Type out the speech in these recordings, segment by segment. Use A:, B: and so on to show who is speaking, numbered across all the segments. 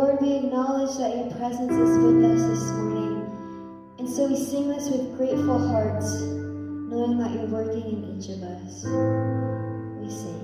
A: Lord, we acknowledge that your presence is with us this morning. And so we sing this with grateful hearts, knowing that you're working in each of us. We sing,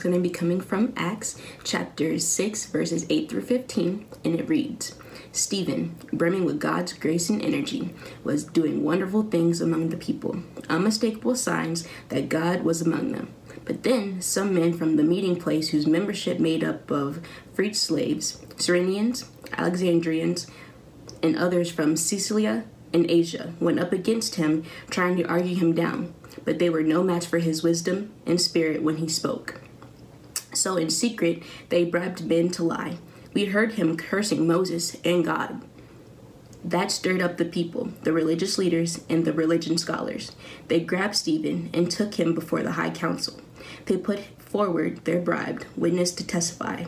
A: is
B: going to be coming from Acts chapter 6, verses 8 through 15, and it reads Stephen, brimming with God's grace and energy, was doing wonderful things among the people, unmistakable signs that God was among them. But then some men from the meeting place, whose membership made up of freed slaves, Cyrenians, Alexandrians, and others from Cilicia and Asia, went up against him, trying to argue him down. But they were no match for his wisdom and spirit when he spoke. So in secret, they bribed men to lie. We heard him cursing Moses and God. That stirred up the people, the religious leaders, and the religion scholars. They grabbed Stephen and took him before the high council. They put forward their bribed witness to testify.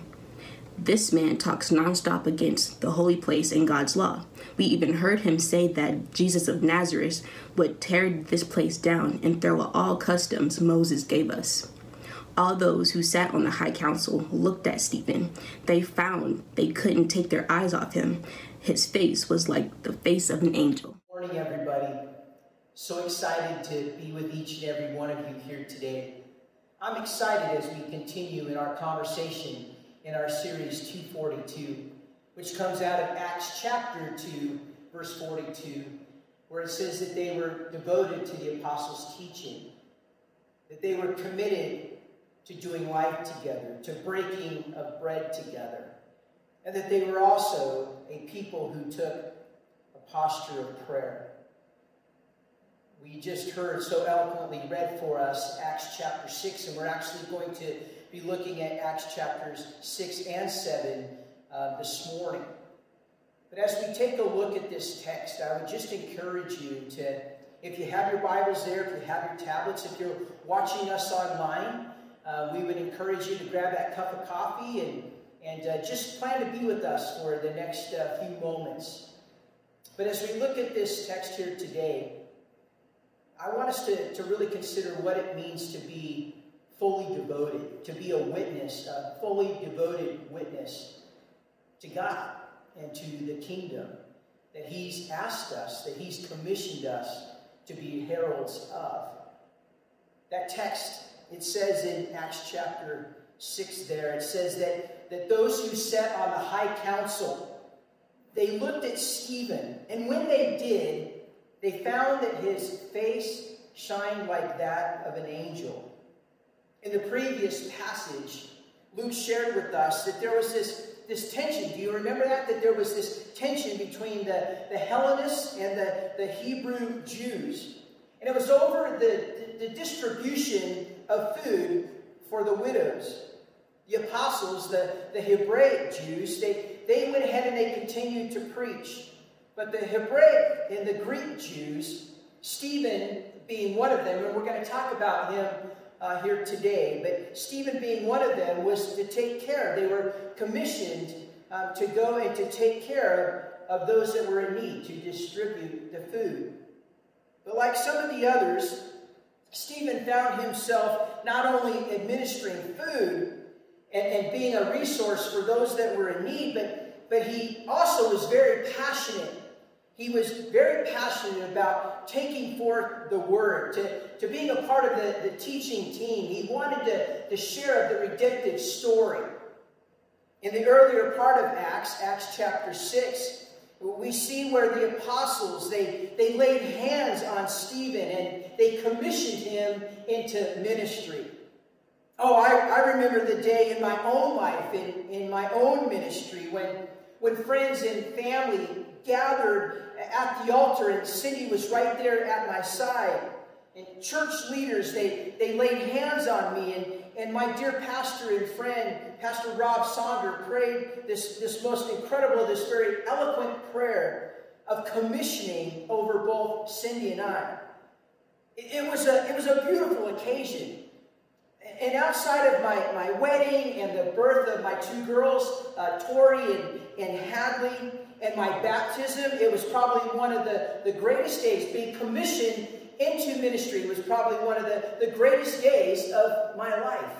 B: This man talks nonstop against the holy place and God's law. We even heard him say that Jesus of Nazareth would tear this place down and throw all customs Moses gave us. All those who sat on the high council looked at Stephen. They found they couldn't take their eyes off him. His face was like the face of an angel.
C: Morning, everybody. So excited to be with each and every one of you here today. I'm excited as we continue in our conversation in our series 242, which comes out of Acts chapter 2, verse 42, where it says that they were devoted to the apostles' teaching, that they were committed to doing life together, to breaking of bread together, and that they were also a people who took a posture of prayer. We just heard so eloquently read for us Acts chapter 6, and we're actually going to be looking at Acts chapters 6 and 7 uh, this morning. But as we take a look at this text, I would just encourage you to, if you have your Bibles there, if you have your tablets, if you're watching us online, uh, we would encourage you to grab that cup of coffee and, and uh, just plan to be with us for the next uh, few moments. But as we look at this text here today, I want us to, to really consider what it means to be fully devoted, to be a witness, a fully devoted witness to God and to the kingdom that He's asked us, that He's commissioned us to be heralds of. That text, it says in Acts chapter 6 there, it says that, that those who sat on the high council, they looked at Stephen, and when they did, they found that his face shined like that of an angel. In the previous passage, Luke shared with us that there was this, this tension. Do you remember that? That there was this tension between the, the Hellenists and the, the Hebrew Jews. And it was over the, the, the distribution of food for the widows. The apostles, the, the Hebraic Jews, they, they went ahead and they continued to preach. But the Hebraic and the Greek Jews, Stephen being one of them, and we're going to talk about him uh, here today, but Stephen being one of them was to take care. They were commissioned um, to go and to take care of those that were in need, to distribute the food. But like some of the others, Stephen found himself not only administering food and, and being a resource for those that were in need, but, but he also was very passionate he was very passionate about taking forth the word, to, to being a part of the, the teaching team. He wanted to, to share the redemptive story. In the earlier part of Acts, Acts chapter 6, we see where the apostles, they, they laid hands on Stephen and they commissioned him into ministry. Oh, I, I remember the day in my own life, in, in my own ministry, when, when friends and family gathered at the altar, and Cindy was right there at my side. And church leaders, they, they laid hands on me, and, and my dear pastor and friend, Pastor Rob Sonder, prayed this, this most incredible, this very eloquent prayer of commissioning over both Cindy and I. It, it was, a, it was a beautiful occasion. And outside of my, my wedding and the birth of my two girls, uh, Tori and, and Hadley, and my baptism, it was probably one of the, the greatest days. Being commissioned into ministry was probably one of the, the greatest days of my life.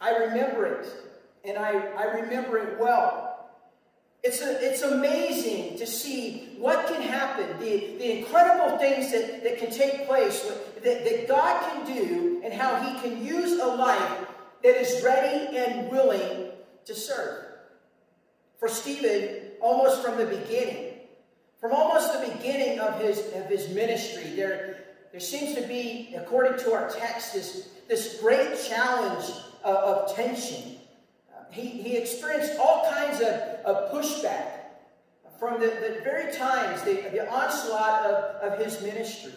C: I remember it, and I, I remember it well. It's, a, it's amazing to see what can happen, the, the incredible things that, that can take place, that, that God can do, and how He can use a life that is ready and willing to serve. For Stephen, almost from the beginning. From almost the beginning of his, of his ministry, there, there seems to be, according to our text, this, this great challenge of, of tension. Uh, he, he experienced all kinds of, of pushback from the, the very times, the, the onslaught of, of his ministry.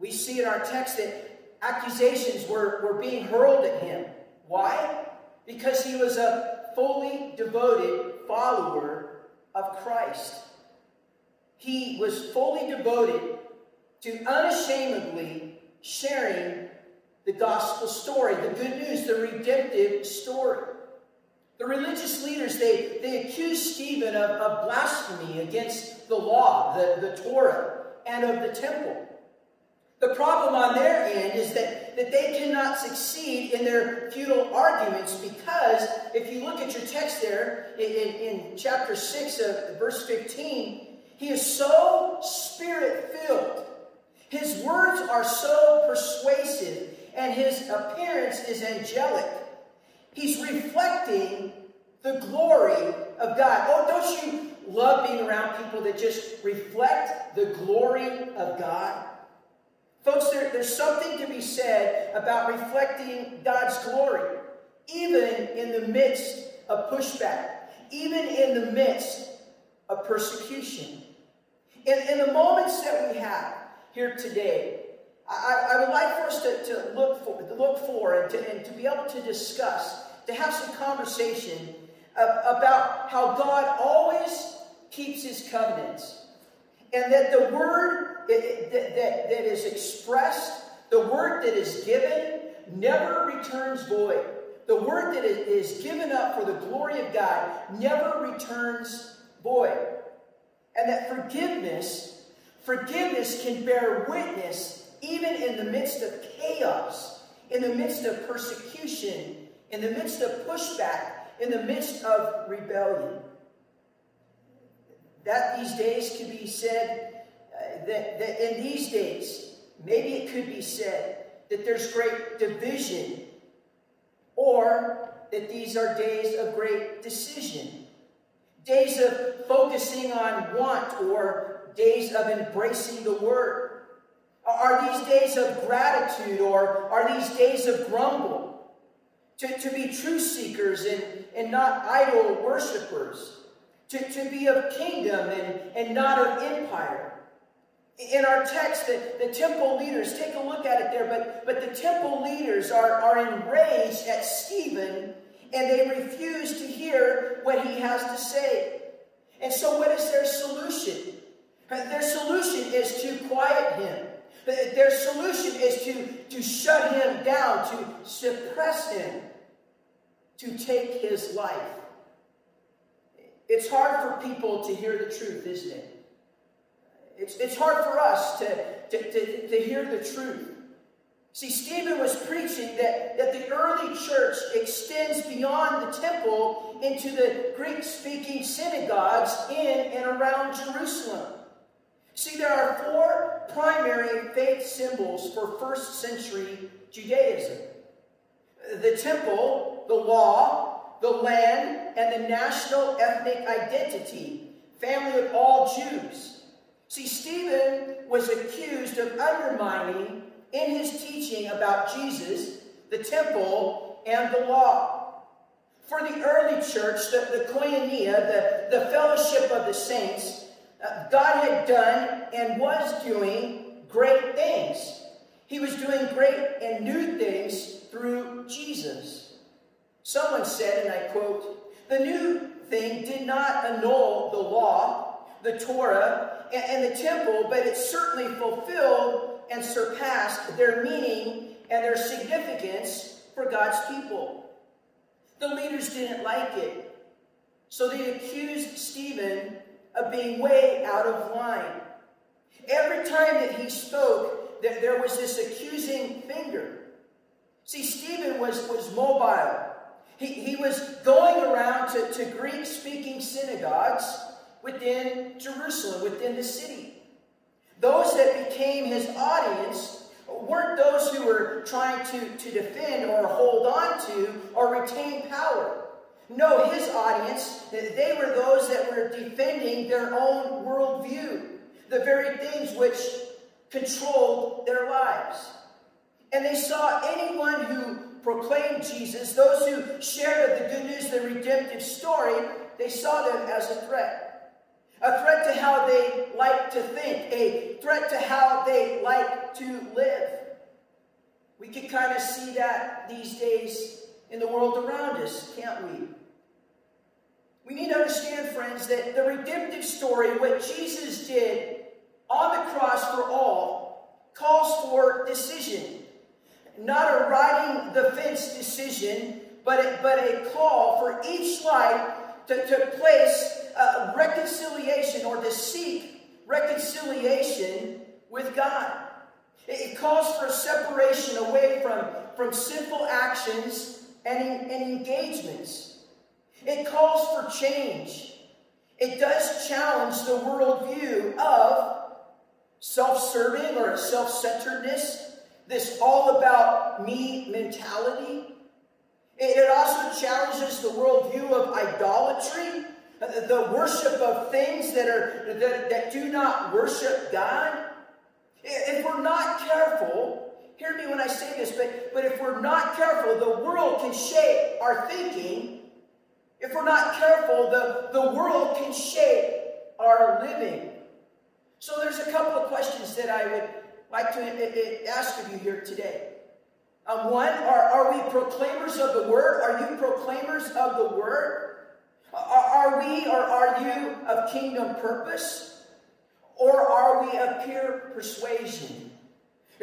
C: We see in our text that accusations were, were being hurled at him. Why? Because he was a fully devoted follower of Christ. He was fully devoted to unashamedly sharing the gospel story, the good news, the redemptive story. The religious leaders, they, they accused Stephen of, of blasphemy against the law, the, the Torah, and of the temple. The problem on their end is that, that they cannot succeed in their futile arguments because if you look at your text there in, in, in chapter 6 of verse 15, he is so spirit filled. His words are so persuasive and his appearance is angelic. He's reflecting the glory of God. Oh, don't you love being around people that just reflect the glory of God? Folks, there, there's something to be said about reflecting God's glory, even in the midst of pushback, even in the midst of persecution. In, in the moments that we have here today, I, I would like for us to, to, look for, to look for and to, and to be able to discuss, to have some conversation about how God always keeps his covenants. And that the word that, that, that is expressed, the word that is given, never returns void. the word that is given up for the glory of God never returns void. And that forgiveness, forgiveness can bear witness even in the midst of chaos, in the midst of persecution, in the midst of pushback, in the midst of rebellion. That these days could be said, uh, that, that in these days, maybe it could be said that there's great division, or that these are days of great decision, days of focusing on want, or days of embracing the word. Are these days of gratitude, or are these days of grumble? To, to be truth seekers and, and not idol worshippers. To, to be of kingdom and, and not of empire. In our text, the, the temple leaders, take a look at it there, but, but the temple leaders are, are enraged at Stephen and they refuse to hear what he has to say. And so, what is their solution? Their solution is to quiet him. Their solution is to, to shut him down, to suppress him, to take his life. It's hard for people to hear the truth, isn't it? It's, it's hard for us to, to, to, to hear the truth. See, Stephen was preaching that, that the early church extends beyond the temple into the Greek speaking synagogues in and around Jerusalem. See, there are four primary faith symbols for first century Judaism the temple, the law, the land, and the national ethnic identity, family of all Jews. See, Stephen was accused of undermining in his teaching about Jesus, the temple, and the law. For the early church, the, the koinonia, the, the fellowship of the saints, Uh, God had done and was doing great things. He was doing great and new things through Jesus. Someone said, and I quote, the new thing did not annul the law, the Torah, and, and the temple, but it certainly fulfilled and surpassed their meaning and their significance for God's people. The leaders didn't like it, so they accused Stephen of being way out of line. Every time that he spoke, that there was this accusing finger. See, Stephen was, was mobile. He, he was going around to, to Greek speaking synagogues within Jerusalem, within the city. Those that became his audience weren't those who were trying to, to defend or hold on to or retain power. No, his audience, that they were those that were defending their own worldview, the very things which controlled their lives. And they saw anyone who proclaimed Jesus, those who shared the good news, the redemptive story, they saw them as a threat a threat to how they like to think, a threat to how they like to live. We can kind of see that these days in the world around us, can't we? We need to understand, friends, that the redemptive story, what Jesus did on the cross for all, calls for decision. Not a riding the fence decision, but a, but a call for each life to, to place uh, reconciliation or to seek reconciliation with God. It, calls for a separation away from, from sinful actions and, and engagements. It calls for change. It does challenge the worldview of self serving or self centeredness, this all about me mentality. It also challenges the worldview of idolatry uh, the worship of things that are that, that do not worship God. If we're not careful, hear me when I say this, but, but if we're not careful, the world can shape our thinking. If we're not careful, the, the world can shape our living. So there's a couple of questions that I would like to ask of you here today. Um, one, are, are we proclaimers of the word? Are you proclaimers of the word? Are we or are you of kingdom purpose? Or are we of pure persuasion?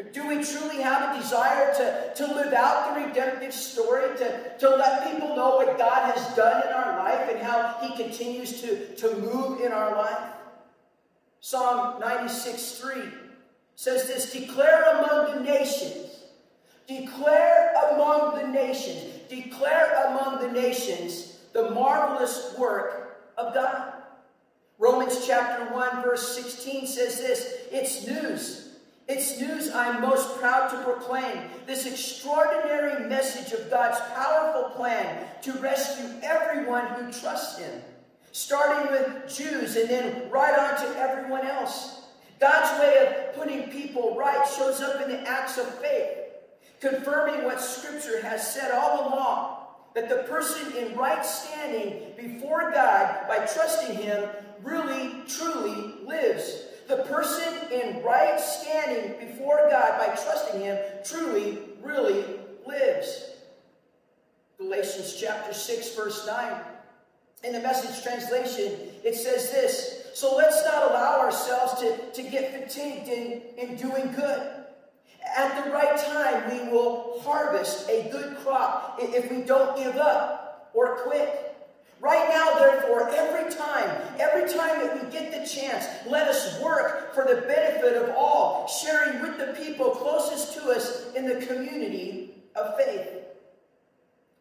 C: Do we truly have a desire to, to live out the redemptive story, to, to let people know what God has done in our life and how He continues to, to move in our life? Psalm 96 3 says this Declare among the nations, declare among the nations, declare among the nations the marvelous work of God. Romans chapter 1, verse 16 says this It's news it's news I'm most proud to proclaim. This extraordinary message of God's powerful plan to rescue everyone who trusts Him, starting with Jews and then right on to everyone else. God's way of putting people right shows up in the acts of faith, confirming what Scripture has said all along that the person in right standing before God by trusting Him really, truly lives the person in right standing before God by trusting Him truly, really lives. Galatians chapter 6, verse 9. In the message translation, it says this So let's not allow ourselves to, to get fatigued in, in doing good. At the right time, we will harvest a good crop if we don't give up or quit. Right now, therefore, every time, every time that we get the chance, let us work for the benefit of all, sharing with the people closest to us in the community of faith.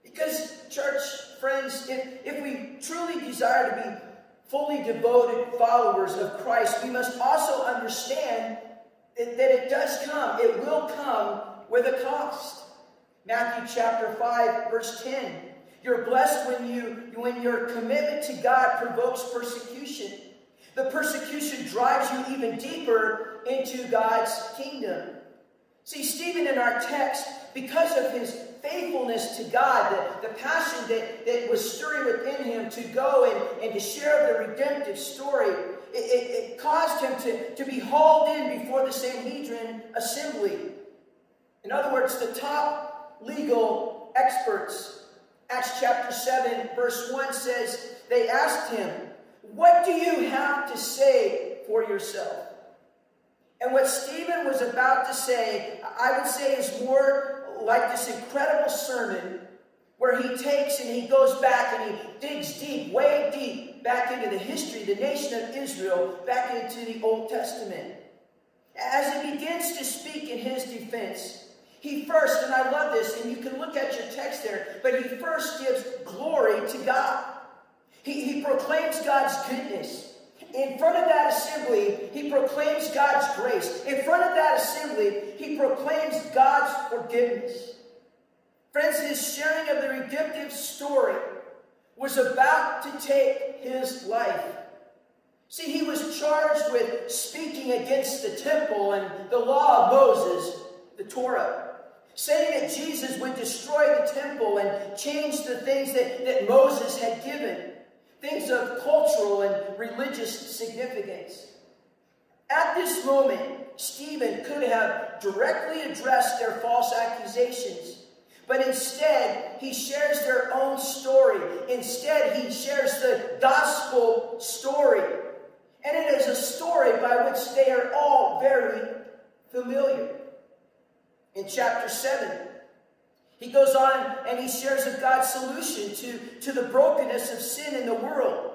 C: Because, church friends, if, if we truly desire to be fully devoted followers of Christ, we must also understand that, that it does come, it will come with a cost. Matthew chapter 5, verse 10. You're blessed when, you, when your commitment to God provokes persecution. The persecution drives you even deeper into God's kingdom. See, Stephen in our text, because of his faithfulness to God, the, the passion that, that was stirring within him to go and, and to share the redemptive story, it, it, it caused him to, to be hauled in before the Sanhedrin assembly. In other words, the top legal experts Acts chapter 7, verse 1 says, They asked him, What do you have to say for yourself? And what Stephen was about to say, I would say, is more like this incredible sermon where he takes and he goes back and he digs deep, way deep, back into the history, the nation of Israel, back into the Old Testament. As he begins to speak in his defense, he first, and I love this, and you can look at your text there, but he first gives glory to God. He, he proclaims God's goodness. In front of that assembly, he proclaims God's grace. In front of that assembly, he proclaims God's forgiveness. Friends, his sharing of the redemptive story was about to take his life. See, he was charged with speaking against the temple and the law of Moses, the Torah saying that Jesus would destroy the temple and change the things that, that Moses had given, things of cultural and religious significance. At this moment, Stephen could have directly addressed their false accusations, but instead, he shares their own story. Instead, he shares the gospel story. And it is a story by which they are all very familiar in chapter 7. He goes on and he shares of God's solution to, to the brokenness of sin in the world,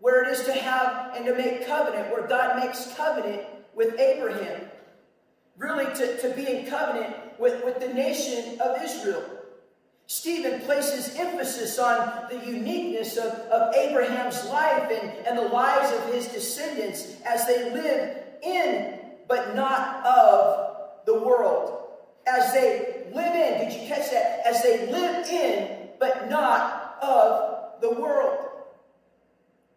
C: where it is to have and to make covenant, where God makes covenant with Abraham, really to, to be in covenant with, with the nation of Israel. Stephen places emphasis on the uniqueness of, of Abraham's life and, and the lives of his descendants as they live in but not of the world as they live in. Did you catch that? As they live in, but not of the world.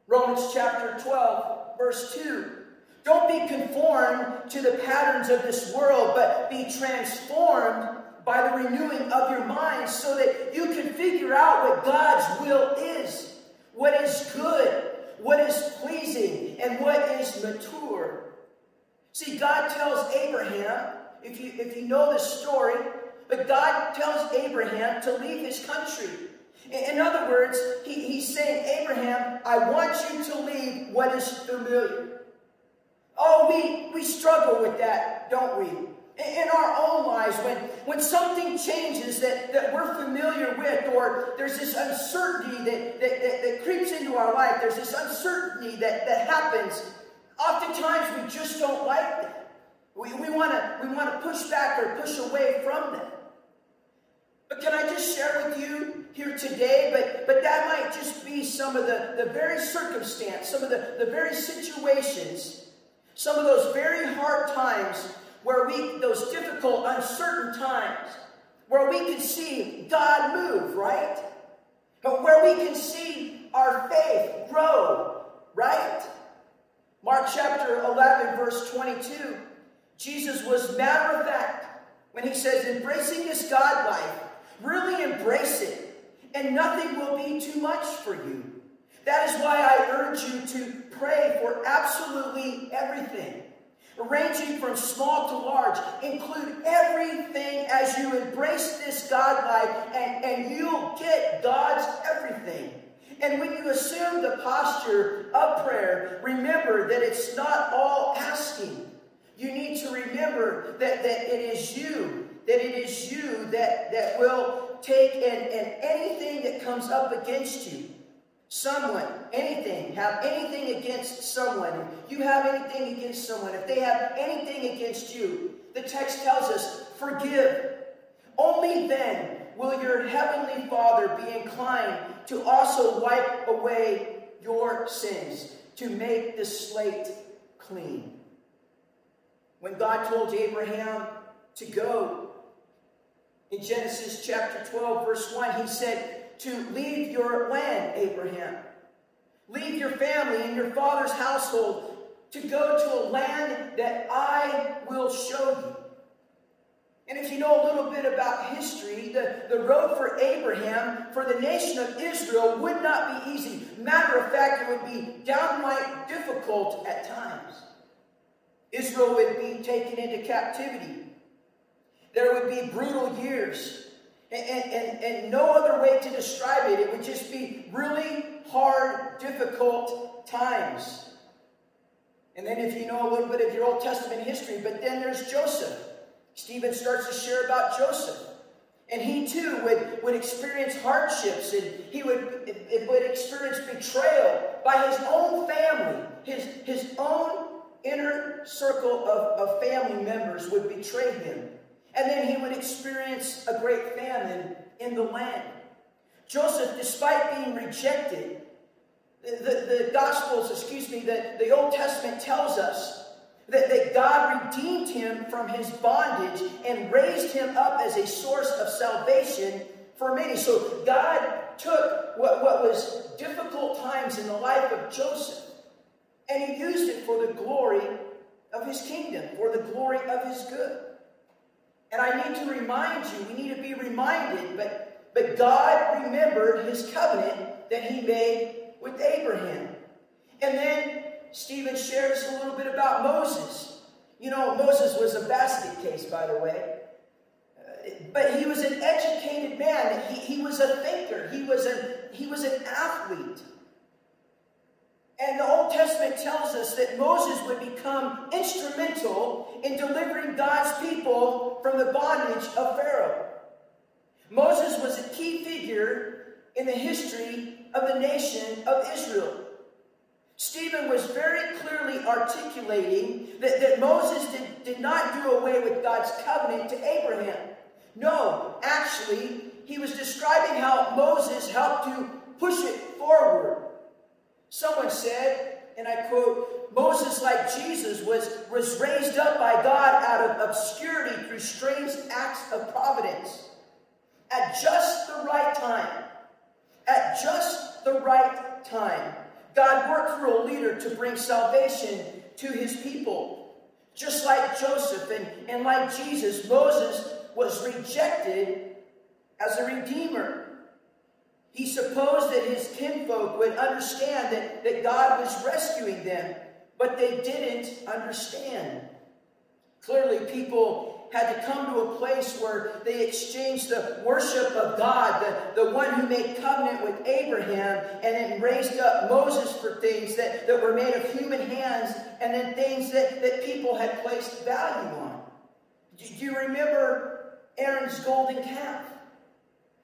C: Romans chapter 12, verse 2. Don't be conformed to the patterns of this world, but be transformed by the renewing of your mind so that you can figure out what God's will is, what is good, what is pleasing, and what is mature. See, God tells Abraham if you, if you know the story, but God tells Abraham to leave his country. In, other words, he, he's saying, Abraham, I want you to leave what is familiar. Oh, we, we struggle with that, don't we? In our own lives, when, when something changes that, that we're familiar with, or there's this uncertainty that, that, that, that creeps into our life, there's this uncertainty that, that happens, oftentimes we just don't like that. We, we want to we wanna push back or push away from that. But can I just share with you here today? But, but that might just be some of the, the very circumstance, some of the, the very situations, some of those very hard times where we, those difficult, uncertain times, where we can see God move, right? But where we can see our faith grow, right? Mark chapter 11, verse 22, Jesus was matter of fact when he says, embracing this God life, really embrace it, and nothing will be too much for you. That is why I urge you to pray for absolutely everything ranging from small to large. Include everything as you embrace this God life, and, and you'll get God's everything. And when you assume the posture of prayer, remember that it's not all asking. You need to remember that, that it is you, that it is you that, that will take and, and anything that comes up against you someone, anything, have anything against someone, if you have anything against someone, if they have anything against you, the text tells us, forgive. Only then will your heavenly Father be inclined to also wipe away your sins, to make the slate clean. When God told Abraham to go, in Genesis chapter 12, verse 1, he said, to leave your land, Abraham. Leave your family and your father's household to go to a land that I will show you. And if you know a little bit about history, the, the road for Abraham, for the nation of Israel, would not be easy. Matter of fact, it would be downright difficult at times. Israel would be taken into captivity. There would be brutal years and, and, and no other way to describe it. It would just be really hard, difficult times. And then, if you know a little bit of your Old Testament history, but then there's Joseph. Stephen starts to share about Joseph. And he too would, would experience hardships and he would, it, it would experience betrayal by his own family. His, his own inner circle of, of family members would betray him. And then he would experience a great famine in the land. Joseph, despite being rejected, the, the, the Gospels, excuse me, the, the Old Testament tells us that, that God redeemed him from his bondage and raised him up as a source of salvation for many. So God took what, what was difficult times in the life of Joseph and he used it for the glory of his kingdom, for the glory of his good. And I need to remind you, we need to be reminded, but, but God remembered his covenant that he made with Abraham. And then Stephen shares a little bit about Moses. You know, Moses was a basket case, by the way. Uh, but he was an educated man. He, he was a thinker. He was, a, he was an athlete. And the Old Testament tells us that Moses would become instrumental in delivering God's people from the bondage of Pharaoh. Moses was a key figure in the history of the nation of Israel. Stephen was very clearly articulating that, that Moses did, did not do away with God's covenant to Abraham. No, actually, he was describing how Moses helped to push it forward. Someone said, and I quote, Moses, like Jesus, was, was raised up by God out of obscurity through strange acts of providence. At just the right time, at just the right time, God worked through a leader to bring salvation to his people. Just like Joseph and, and like Jesus, Moses was rejected as a redeemer. He supposed that his kinfolk would understand that, that God was rescuing them, but they didn't understand. Clearly, people had to come to a place where they exchanged the worship of God, the, the one who made covenant with Abraham, and then raised up Moses for things that, that were made of human hands, and then things that, that people had placed value on. Do you remember Aaron's golden calf?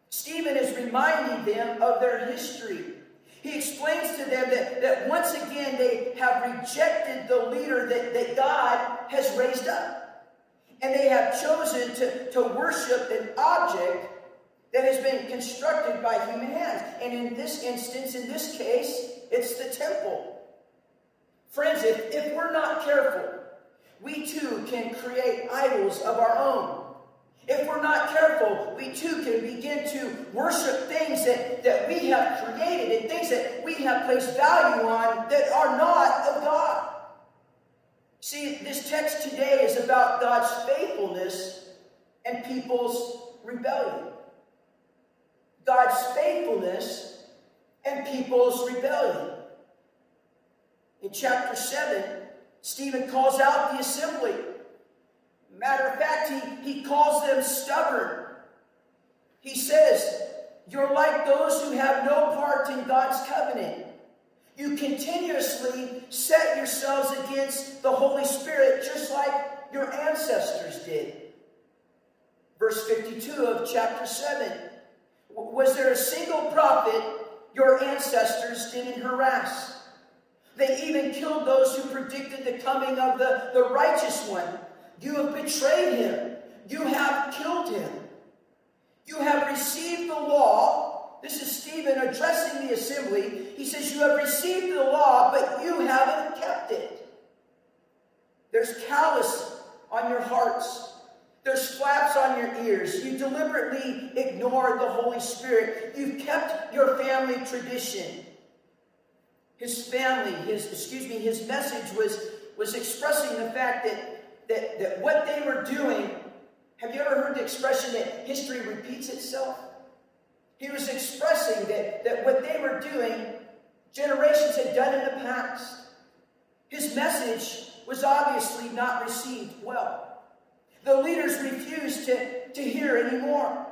C: Stephen is reminding them of their history. He explains to them that, that once again they have rejected the leader that, that God has raised up. And they have chosen to, to worship an object that has been constructed by human hands. And in this instance, in this case, it's the temple. Friends, if, if we're not careful, we too can create idols of our own. If we're not careful, we too can begin to worship things that, that we have created and things that we have placed value on that are not of God. See, this text today is about God's faithfulness and people's rebellion. God's faithfulness and people's rebellion. In chapter 7, Stephen calls out the assembly. Matter of fact, he, he calls them stubborn. He says, You're like those who have no part in God's covenant. You continuously set yourselves against the Holy Spirit, just like your ancestors did. Verse 52 of chapter 7 Was there a single prophet your ancestors didn't harass? They even killed those who predicted the coming of the, the righteous one. You have betrayed him. You have killed him. You have received the law. This is Stephen addressing the assembly. He says, You have received the law, but you haven't kept it. There's callous on your hearts. There's flaps on your ears. You deliberately ignored the Holy Spirit. You've kept your family tradition. His family, his excuse me, his message was, was expressing the fact that that, that what they were doing, have you ever heard the expression that history repeats itself? He was expressing that, that what they were doing, generations had done in the past. His message was obviously not received well. The leaders refused to, to hear anymore.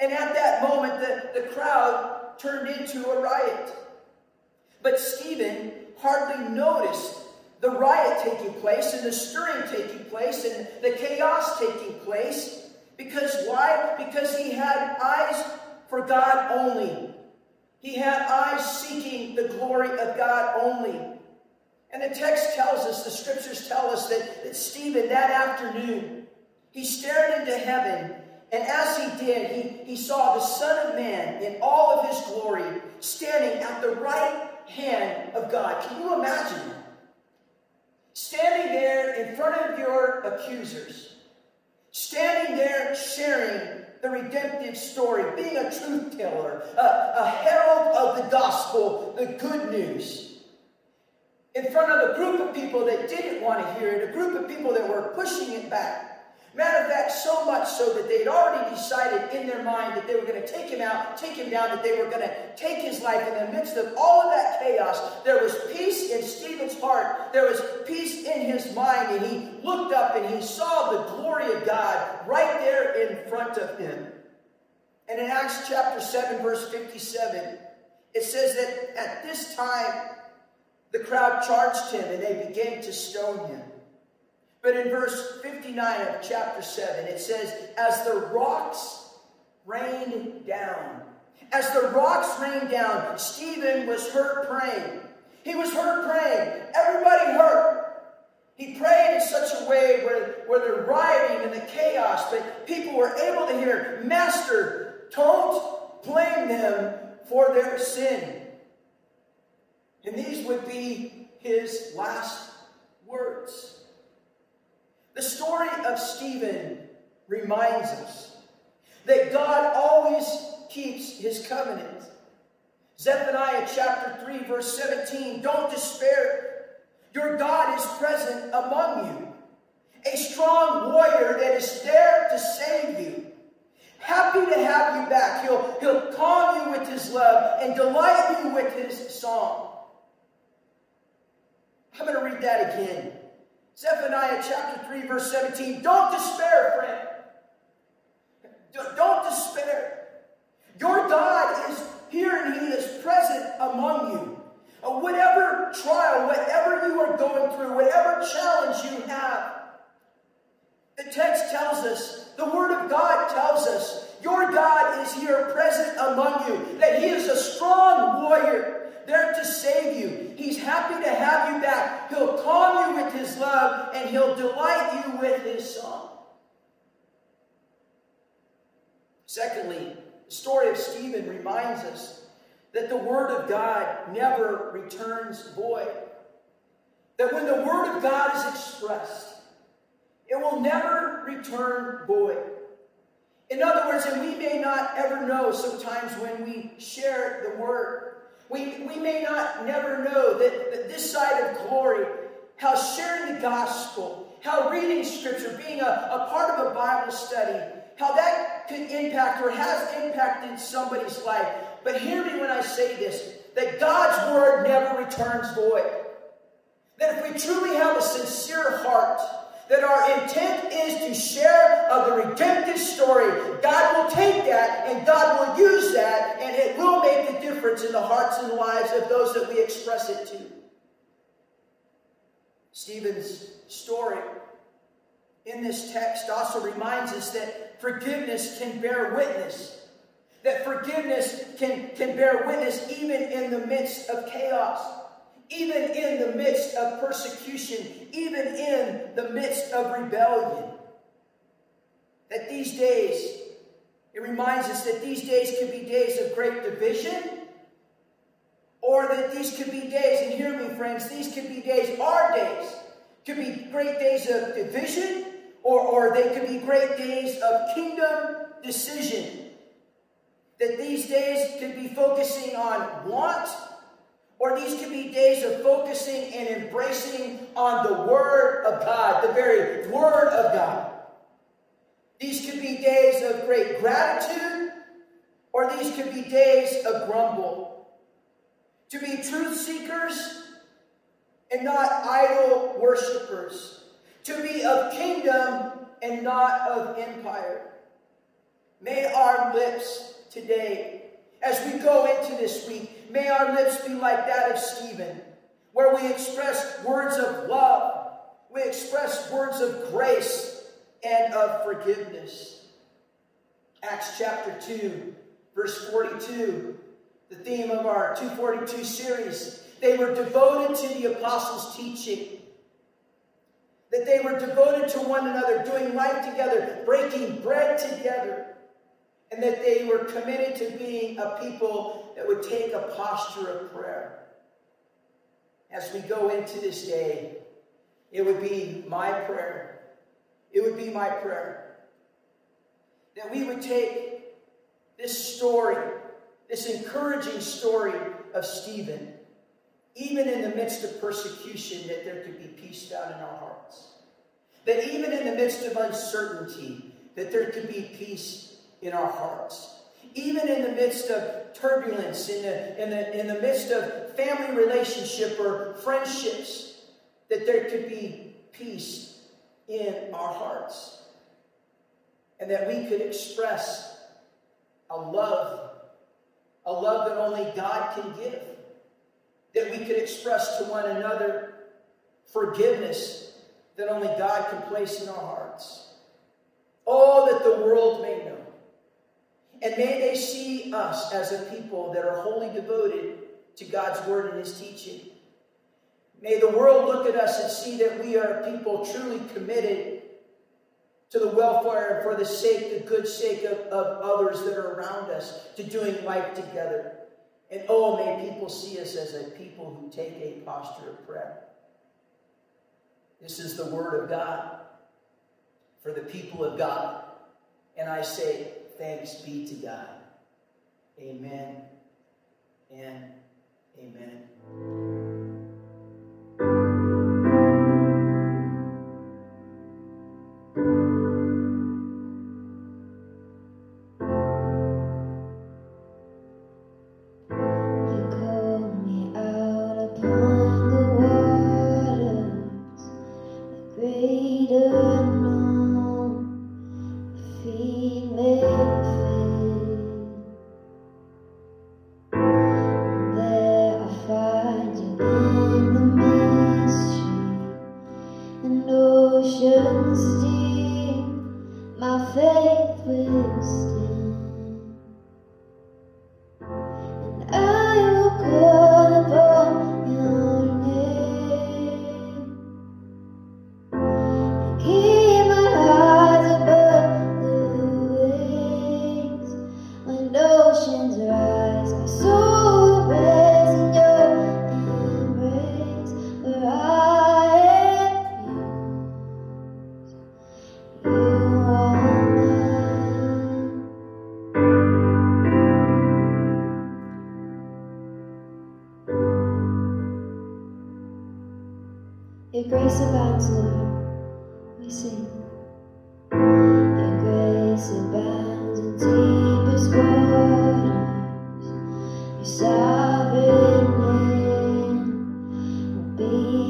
C: And at that moment, the, the crowd turned into a riot. But Stephen hardly noticed the riot taking place and the stirring taking place and the chaos taking place. Because why? Because he had eyes for God only. He had eyes seeking the glory of God only. And the text tells us, the scriptures tell us that, that Stephen that afternoon, he stared into heaven, and as he did, he, he saw the Son of Man in all of his glory standing at the right hand of God. Can you imagine? Standing there in front of your accusers, standing there sharing the redemptive story, being a truth teller, a, a herald of the gospel, the good news. In front of a group of people that didn't want to hear it, a group of people that were pushing it back. Matter of fact, so much so that they'd already decided in their mind that they were going to take him out, take him down, that they were going to take his life. In the midst of all of that chaos, there was peace in Stephen's heart. There was peace in his mind. And he looked up and he saw the glory of God right there in front of him. And in Acts chapter 7, verse 57, it says that at this time, the crowd charged him and they began to stone him. But in verse 59 of chapter 7, it says, As the rocks rained down, as the rocks rained down, Stephen was hurt praying. He was hurt praying. Everybody hurt. He prayed in such a way where, where the rioting and the chaos, but people were able to hear, Master, don't blame them for their sin. And these would be his last words. The story of Stephen reminds us that God always keeps his covenant. Zephaniah chapter 3, verse 17 Don't despair. Your God is present among you, a strong warrior that is there to save you. Happy to have you back. He'll, he'll calm you with his love and delight you with his song. I'm going to read that again. Zephaniah chapter 3, verse 17. Don't despair, friend. Don't despair. Your God is here and He is present among you. Uh, whatever trial, whatever you are going through, whatever challenge you have, the text tells us, the Word of God tells us, your God is here present among you, that He is a strong warrior there to save you. He's happy to have you back. He'll calm you with His love and He'll delight you with His song. Secondly, the story of Stephen reminds us that the Word of God never returns void. That when the Word of God is expressed, it will never return void. In other words, and we may not ever know sometimes when we share the Word, we, we may not never know that, that this side of glory, how sharing the gospel, how reading Scripture, being a, a part of a Bible study, how that could impact or has impacted somebody's life. But hear me when I say this that God's word never returns void. That if we truly have a sincere heart, that our intent is to share of the redemptive story, God will take that and God will use that, and it will make a difference in the hearts and lives of those that we express it to. Stephen's story in this text also reminds us that forgiveness can bear witness. That forgiveness can, can bear witness even in the midst of chaos, even in the midst of persecution, even in the midst of rebellion. That these days, it reminds us that these days could be days of great division, or that these could be days, and hear me, friends, these could be days, our days, could be great days of division, or, or they could be great days of kingdom decision. That these days could be focusing on want, or these could be days of focusing and embracing on the Word of God, the very Word of God. These could be days of great gratitude, or these could be days of grumble. To be truth seekers and not idol worshippers to be of kingdom and not of empire. May our lips today, as we go into this week, may our lips be like that of Stephen, where we express words of love, we express words of grace and of forgiveness. Acts chapter 2, verse 42, the theme of our 242 series. They were devoted to the apostles' teaching that they were devoted to one another, doing life together, breaking bread together. And that they were committed to being a people that would take a posture of prayer. As we go into this day, it would be my prayer. It would be my prayer that we would take this story, this encouraging story of Stephen, even in the midst of persecution, that there could be peace found in our hearts. That even in the midst of uncertainty, that there could be peace in our hearts. Even in the midst of turbulence, in the, in the, in the midst of family relationship or friendships, that there could be peace in our hearts. And that we could express a love, a love that only God can give that we could express to one another forgiveness that only God can place in our hearts. Oh, that the world may know. And may they see us as a people that are wholly devoted to God's word and his teaching. May the world look at us and see that we are a people truly committed to the welfare and for the sake, the good sake of, of others that are around us, to doing life together. And oh, may people see us as a people who take a posture of prayer. This is the word of God for the people of God. And I say, thanks be to God. Amen and amen.
A: Hand,